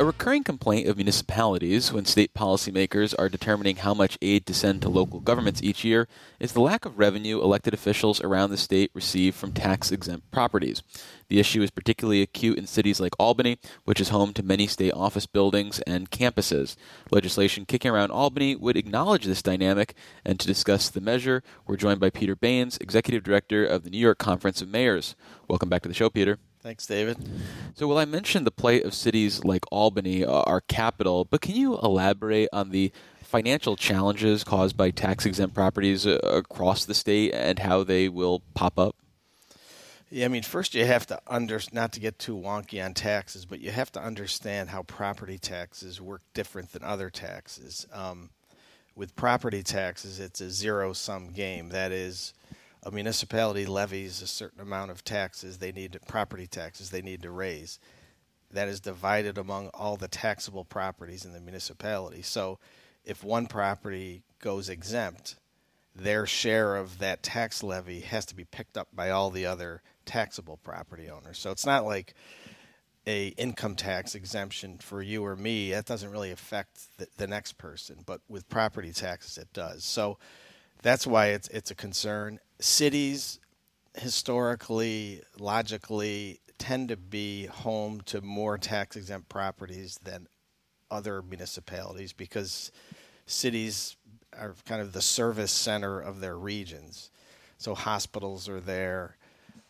A recurring complaint of municipalities when state policymakers are determining how much aid to send to local governments each year is the lack of revenue elected officials around the state receive from tax exempt properties. The issue is particularly acute in cities like Albany, which is home to many state office buildings and campuses. Legislation kicking around Albany would acknowledge this dynamic, and to discuss the measure, we're joined by Peter Baynes, Executive Director of the New York Conference of Mayors. Welcome back to the show, Peter. Thanks, David. So, well, I mentioned the plight of cities like Albany, uh, our capital, but can you elaborate on the financial challenges caused by tax exempt properties uh, across the state and how they will pop up? Yeah, I mean, first you have to under not to get too wonky on taxes, but you have to understand how property taxes work different than other taxes. Um, with property taxes, it's a zero sum game. That is, a municipality levies a certain amount of taxes they need to, property taxes they need to raise. That is divided among all the taxable properties in the municipality. So if one property goes exempt their share of that tax levy has to be picked up by all the other taxable property owners. So it's not like a income tax exemption for you or me that doesn't really affect the, the next person but with property taxes it does. So that's why it's it's a concern. Cities historically, logically, tend to be home to more tax exempt properties than other municipalities because cities are kind of the service center of their regions. So hospitals are there,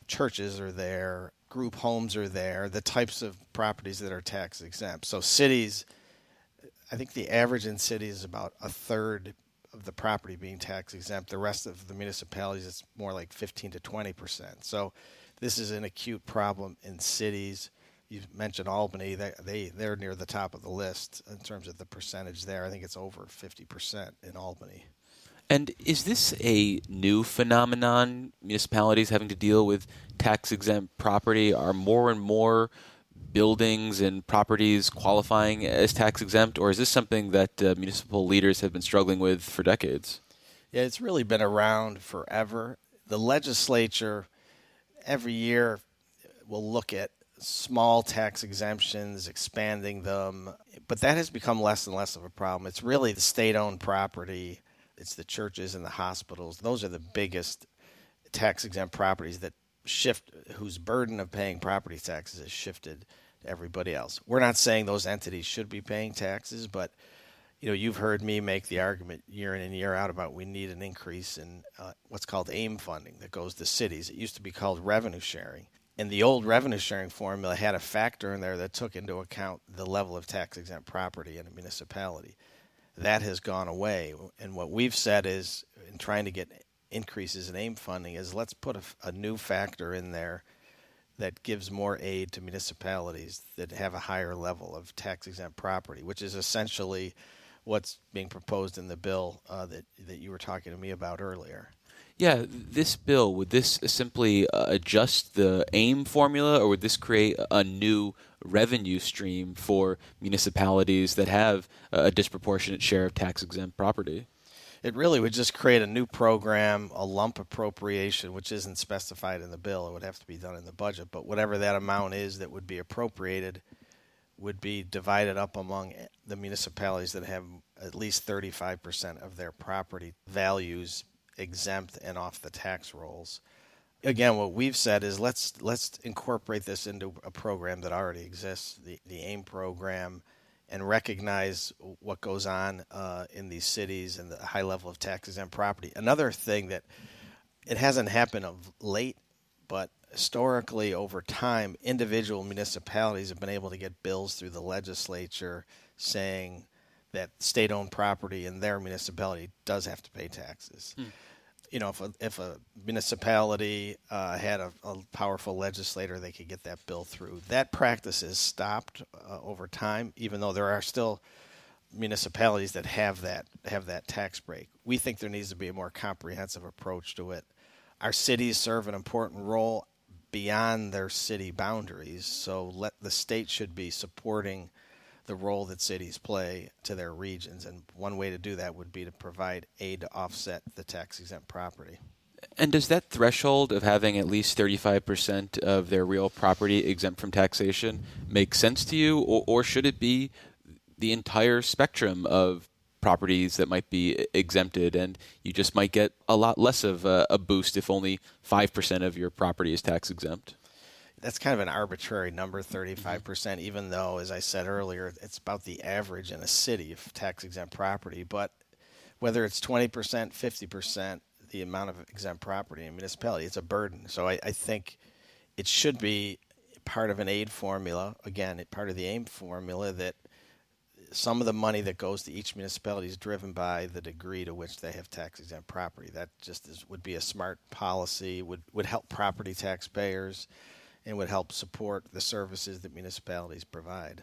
churches are there, group homes are there, the types of properties that are tax exempt. So cities, I think the average in cities is about a third of the property being tax exempt. The rest of the municipalities, it's more like 15 to 20 percent. So this is an acute problem in cities. You mentioned Albany; they, they they're near the top of the list in terms of the percentage there. I think it's over 50 percent in Albany. And is this a new phenomenon? Municipalities having to deal with tax exempt property are more and more buildings and properties qualifying as tax exempt, or is this something that uh, municipal leaders have been struggling with for decades? Yeah, it's really been around forever. The legislature every year will look at small tax exemptions, expanding them, but that has become less and less of a problem. It's really the state owned property, it's the churches and the hospitals. Those are the biggest tax exempt properties that shift whose burden of paying property taxes has shifted to everybody else. We're not saying those entities should be paying taxes, but you know you've heard me make the argument year in and year out about we need an increase in uh, what's called AIM funding that goes to cities. It used to be called revenue sharing. And the old revenue sharing formula had a factor in there that took into account the level of tax exempt property in a municipality. That has gone away. And what we've said is, in trying to get increases in AIM funding is let's put a, a, new factor in there that gives more aid to municipalities that have a higher level of tax exempt property, which is essentially what's being proposed in the bill uh, that that you were talking to me about earlier. Yeah, this bill would this simply uh, adjust the AIM formula, or would this create a new revenue stream for municipalities that have a disproportionate share of tax exempt property? It really would just create a new program, a lump appropriation, which isn't specified in the bill. It would have to be done in the budget. But whatever that amount is that would be appropriated would be divided up among the municipalities that have at least 35% of their property values exempt and off the tax rolls. Again, what we've said is let's let's incorporate this into a program that already exists, the the AIM program and recognize what goes on uh, in these cities and the high level of taxes exempt property. Another thing that it hasn't happened of late, but historically over time, individual municipalities have been able to get bills through the legislature saying that state-owned property in their municipality does have to pay taxes. Hmm you know, if a, if a municipality uh, had a, a, powerful legislator, they could get that bill through. That practice has stopped uh, over time, even though there are still municipalities that have that have that tax break. We think there needs to be a more comprehensive approach to it. Our cities serve an important role beyond their city boundaries, so let the state should be supporting the role that cities play to their regions. And one way to do that would be to provide aid to offset the tax exempt property. And does that threshold of having at least 35% of their real property exempt from taxation make sense to you, or, or should it be the entire spectrum of properties that might be exempted, and you just might get a lot less of a, a boost if only 5% of your property is tax exempt? That's kind of an arbitrary number, mm-hmm. 35%, percent even though, as I said earlier, it's about the average in a city of tax exempt property. But whether it's 20%, 50%, the amount of exempt property in a municipality, it's a burden. So I, I think it should be part of an aid formula, again, part of the AIM formula that some of the money that goes to each municipality is driven by the degree to which they have tax exempt property. That just is, would be a smart policy, would, would help property taxpayers, and would help support the services that municipalities provide.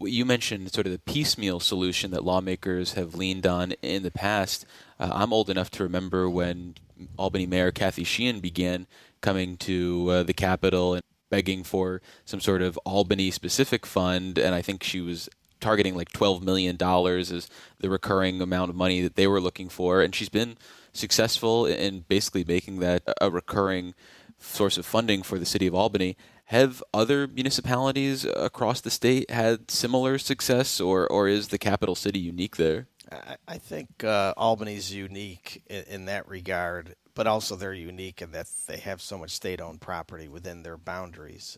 You mentioned sort of the piecemeal solution that lawmakers have leaned on in the past. Uh, I'm old enough to remember when Albany Mayor Kathy Sheehan began coming to uh, the Capitol and begging for some sort of Albany specific fund, and I think she was targeting like $12 million as the recurring amount of money that they were looking for. And she's been successful in basically making that a recurring source of funding for the city of Albany. Have other municipalities across the state had similar success, or, or is the capital city unique there? I, I think uh, Albany's unique in, in that regard, but also they're unique in that they have so much state owned property within their boundaries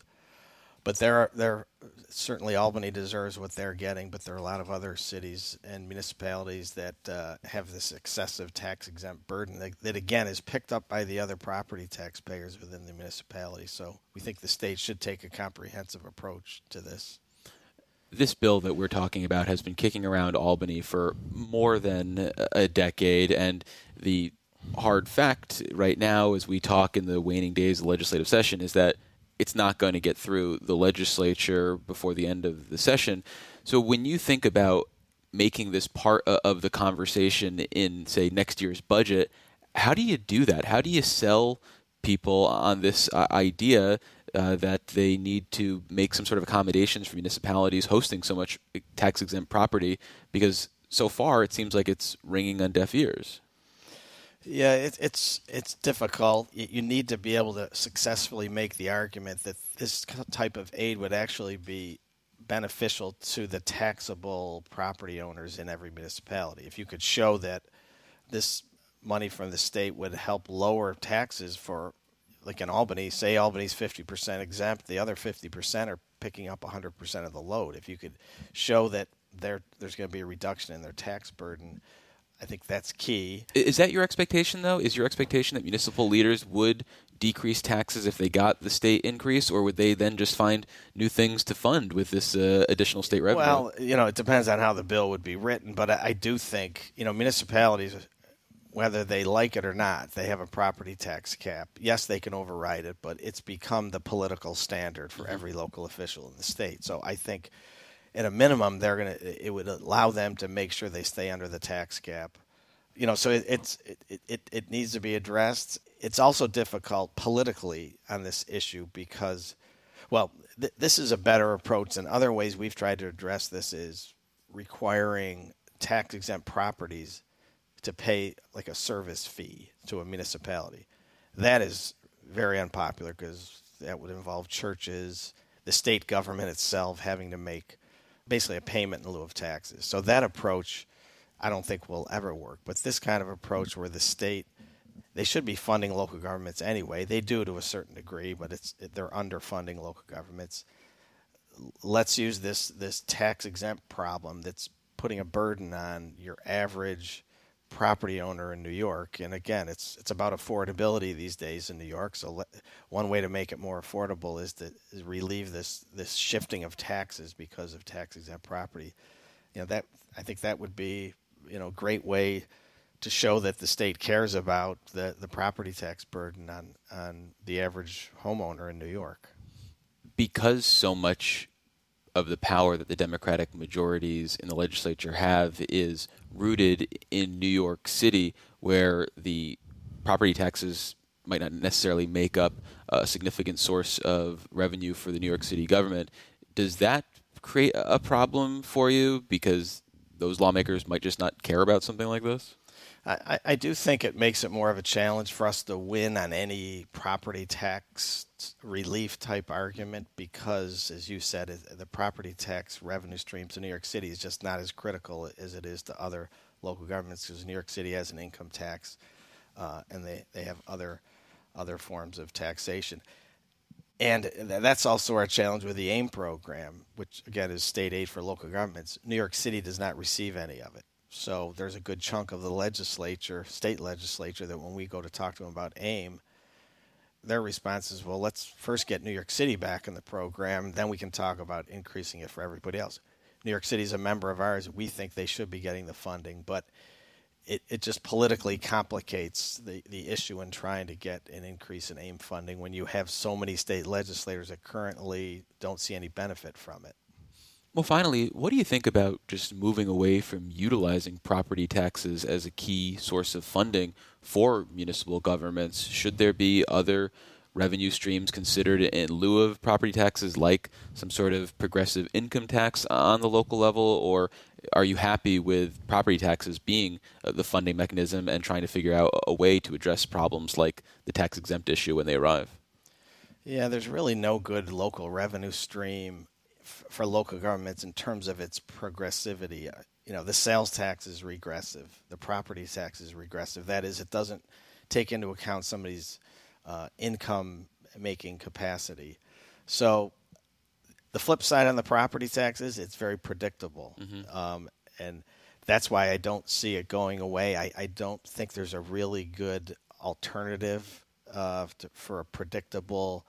but there are there certainly Albany deserves what they're getting, but there are a lot of other cities and municipalities that uh, have this excessive tax exempt burden that, that, again is picked up by the other property taxpayers within the municipality. So we think the state should take a comprehensive approach to this. This bill that we're talking about has been kicking around Albany for more than a decade, and the hard fact right now, as we talk in the waning days of legislative session, is that it's not going to get through the legislature before the end of the session. So when you think about making this part of the conversation in, say, next year's budget, how do you do that? How do you sell people on this uh, idea uh, that they need to make some sort of accommodations for municipalities hosting so much tax exempt property? Because so far it seems like it's ringing on deaf ears. Yeah, it, it's it's difficult. You need to be able to successfully make the argument that this type of aid would actually be beneficial to the taxable property owners in every municipality. If you could show that this money from the state would help lower taxes for, like in Albany, say Albany's 50% exempt, the other 50% are picking up 100% of the load. If you could show that there, there's going to be a reduction in their tax burden I think that's key. Is that your expectation, though? Is your expectation that municipal leaders would decrease taxes if they got the state increase, or would they then just find new things to fund with this uh, additional state revenue? Well, you know, it depends on how the bill would be written, but I, I do think, you know, municipalities, whether they like it or not, they have a property tax cap. Yes, they can override it, but it's become the political standard for mm-hmm. every local official in the state. So I think at a minimum, they're to it would allow them to make sure they stay under the tax cap. You know, so it, it's it, it, it needs to be addressed. It's also difficult politically on this issue because, well, th- this is a better approach than other ways we've tried to address this. Is requiring tax exempt properties to pay like a service fee to a municipality. That is very unpopular because that would involve churches, the state government itself having to make basically a payment in lieu of taxes. So that approach, I don't think will ever work. But this kind of approach, where the state, they should be funding local governments anyway. They do to a certain degree, but it's they're underfunding local governments. Let's use this this tax exempt problem that's putting a burden on your average property owner in New York. And again, it's it's about affordability these days in New York. So one way to make it more affordable is to is relieve this this shifting of taxes because of tax exempt property. You know that I think that would be you know a great way to show that the state cares about the the property tax burden on on the average homeowner in New York. Because so much of the power that the Democratic majorities in the legislature have is rooted in New York City, where the property taxes might not necessarily make up a significant source of revenue for the New York City government. Does that create a problem for you because those lawmakers might just not care about something like this? I, I do think it makes it more of a challenge for us to win on any property tax relief type argument because, as you said, the property tax revenue stream to New York City is just not as critical as it is to other local governments because New York City has an income tax uh, and they, they have other other forms of taxation. And that's also our challenge with the AIM program, which again is state aid for local governments. New York City does not receive any of it. So there's a good chunk of the legislature, state legislature, that when we go to talk to them about AIM, their response is, well, let's first get New York City back in the program, then we can talk about increasing it for everybody else. New York City is a member of ours. We think they should be getting the funding, but it, it just politically complicates the, the issue in trying to get an increase in AIM funding when you have so many state legislators that currently don't see any benefit from it. Well, finally, what do you think about just moving away from utilizing property taxes as a key source of funding for municipal governments? Should there be other revenue streams considered in lieu of property taxes, like some sort of progressive income tax on the local level, or are you happy with property taxes being uh, the funding mechanism and trying to figure out a way to address problems like the tax exempt issue when they arrive? Yeah, there's really no good local revenue stream for local governments in terms of its progressivity. Uh, you know, the sales tax is regressive, the property tax is regressive. That is, it doesn't take into account somebody's uh, income making capacity. So, the flip side on the property taxes, it's very predictable. Mm-hmm. Um, and that's why I don't see it going away. I, I don't think there's a really good alternative uh, to, for a predictable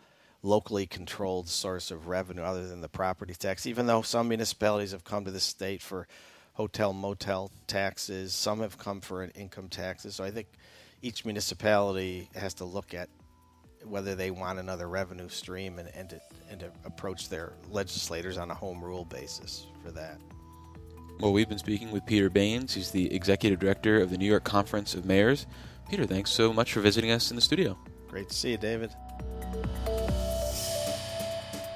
locally controlled source of revenue other than the property tax, even though some municipalities have come to the state for hotel motel taxes, some have come for an income taxes. So I think each municipality has to look at whether they want another revenue stream and, and, to, and to approach their legislators on a home rule basis for that. Well, we've been speaking with Peter Baynes. He's the executive director of the New York Conference of Mayors. Peter, thanks so much for visiting us in the studio. Great to see you, David.